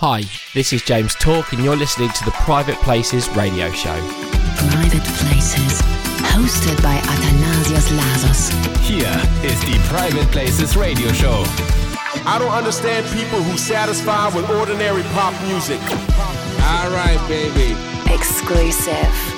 Hi, this is James Talk, and you're listening to the Private Places radio show. Private Places, hosted by Athanasios Lasos. Here is the Private Places radio show. I don't understand people who satisfy with ordinary pop music. All right, baby. Exclusive.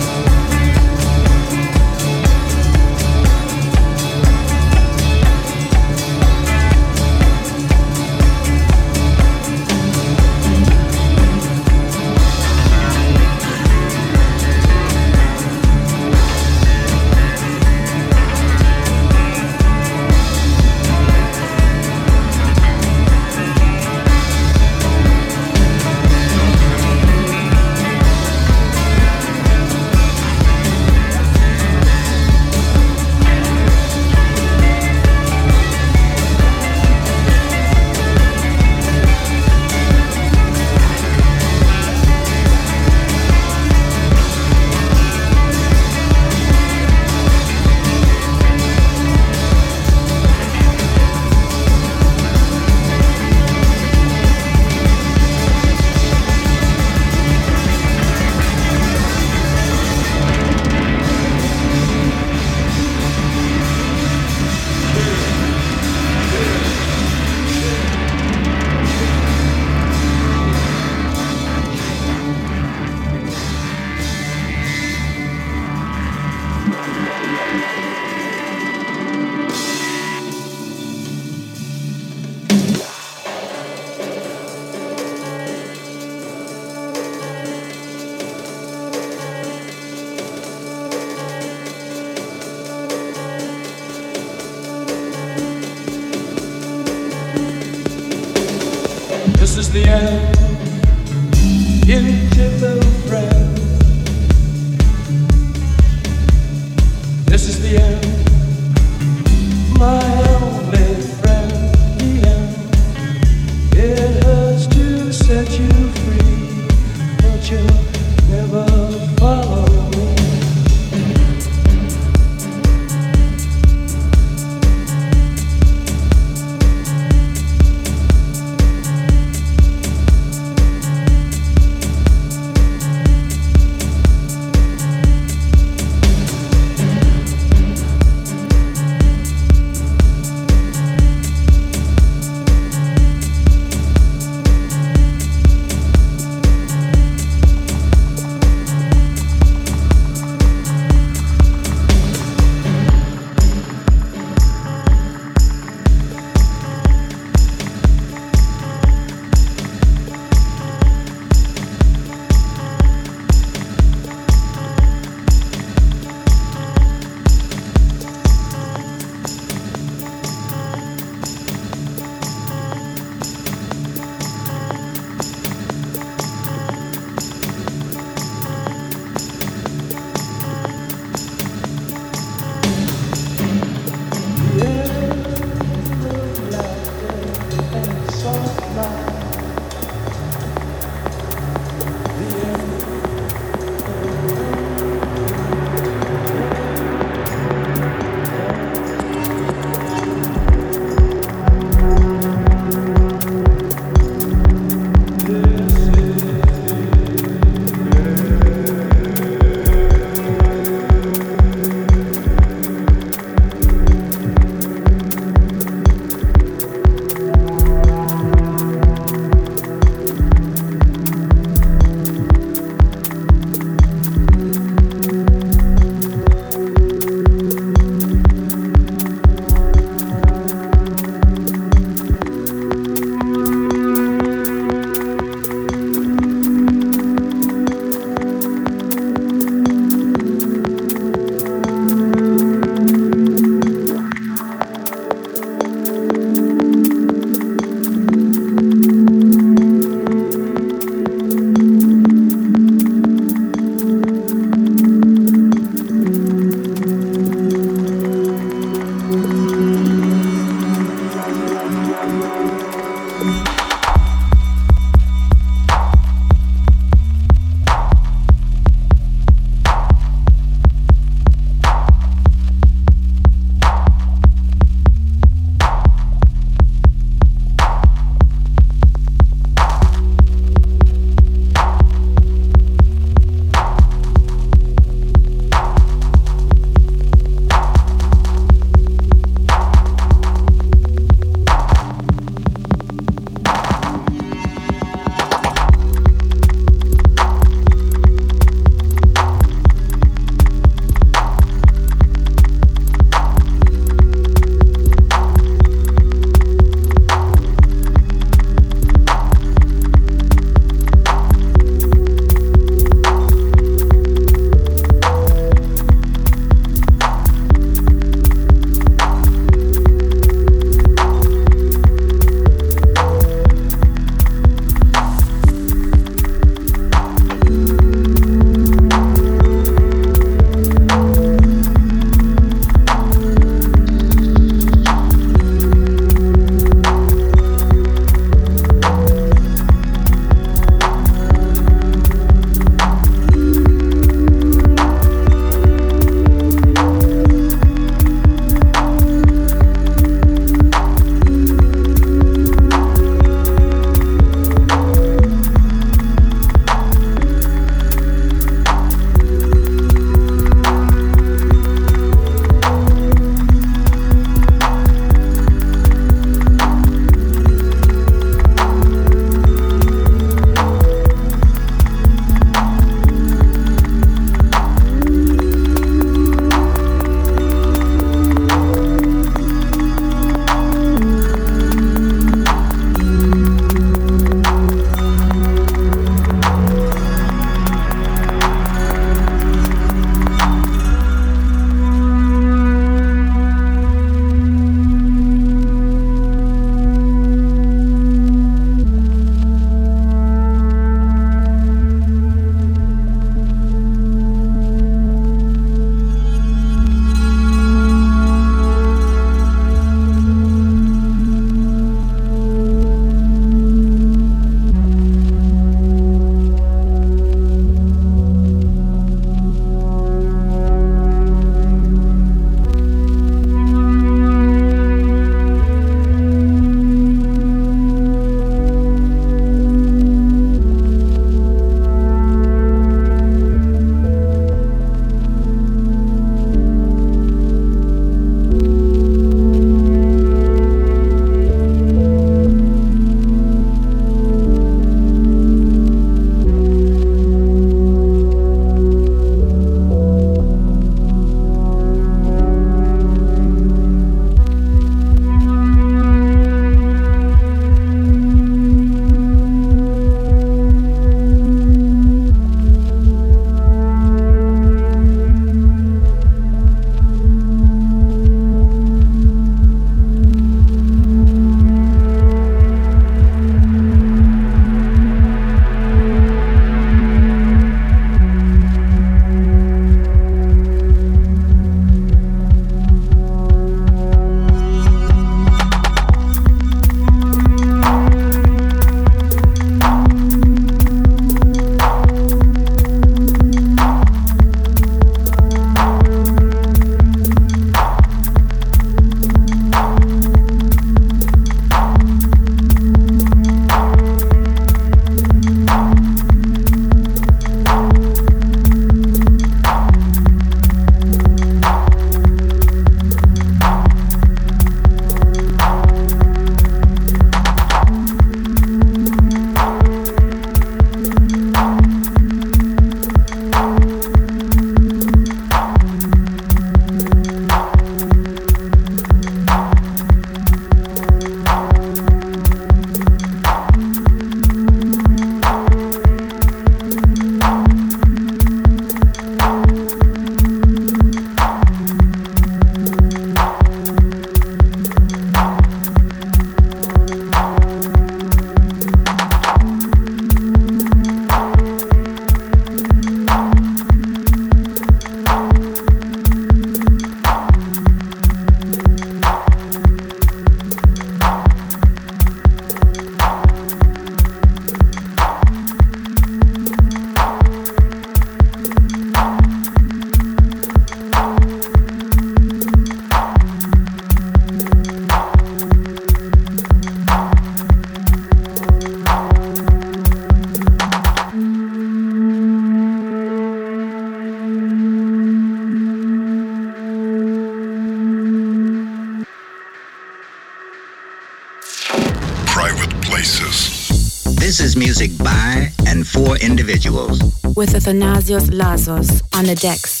Athanasios Lasos on the decks.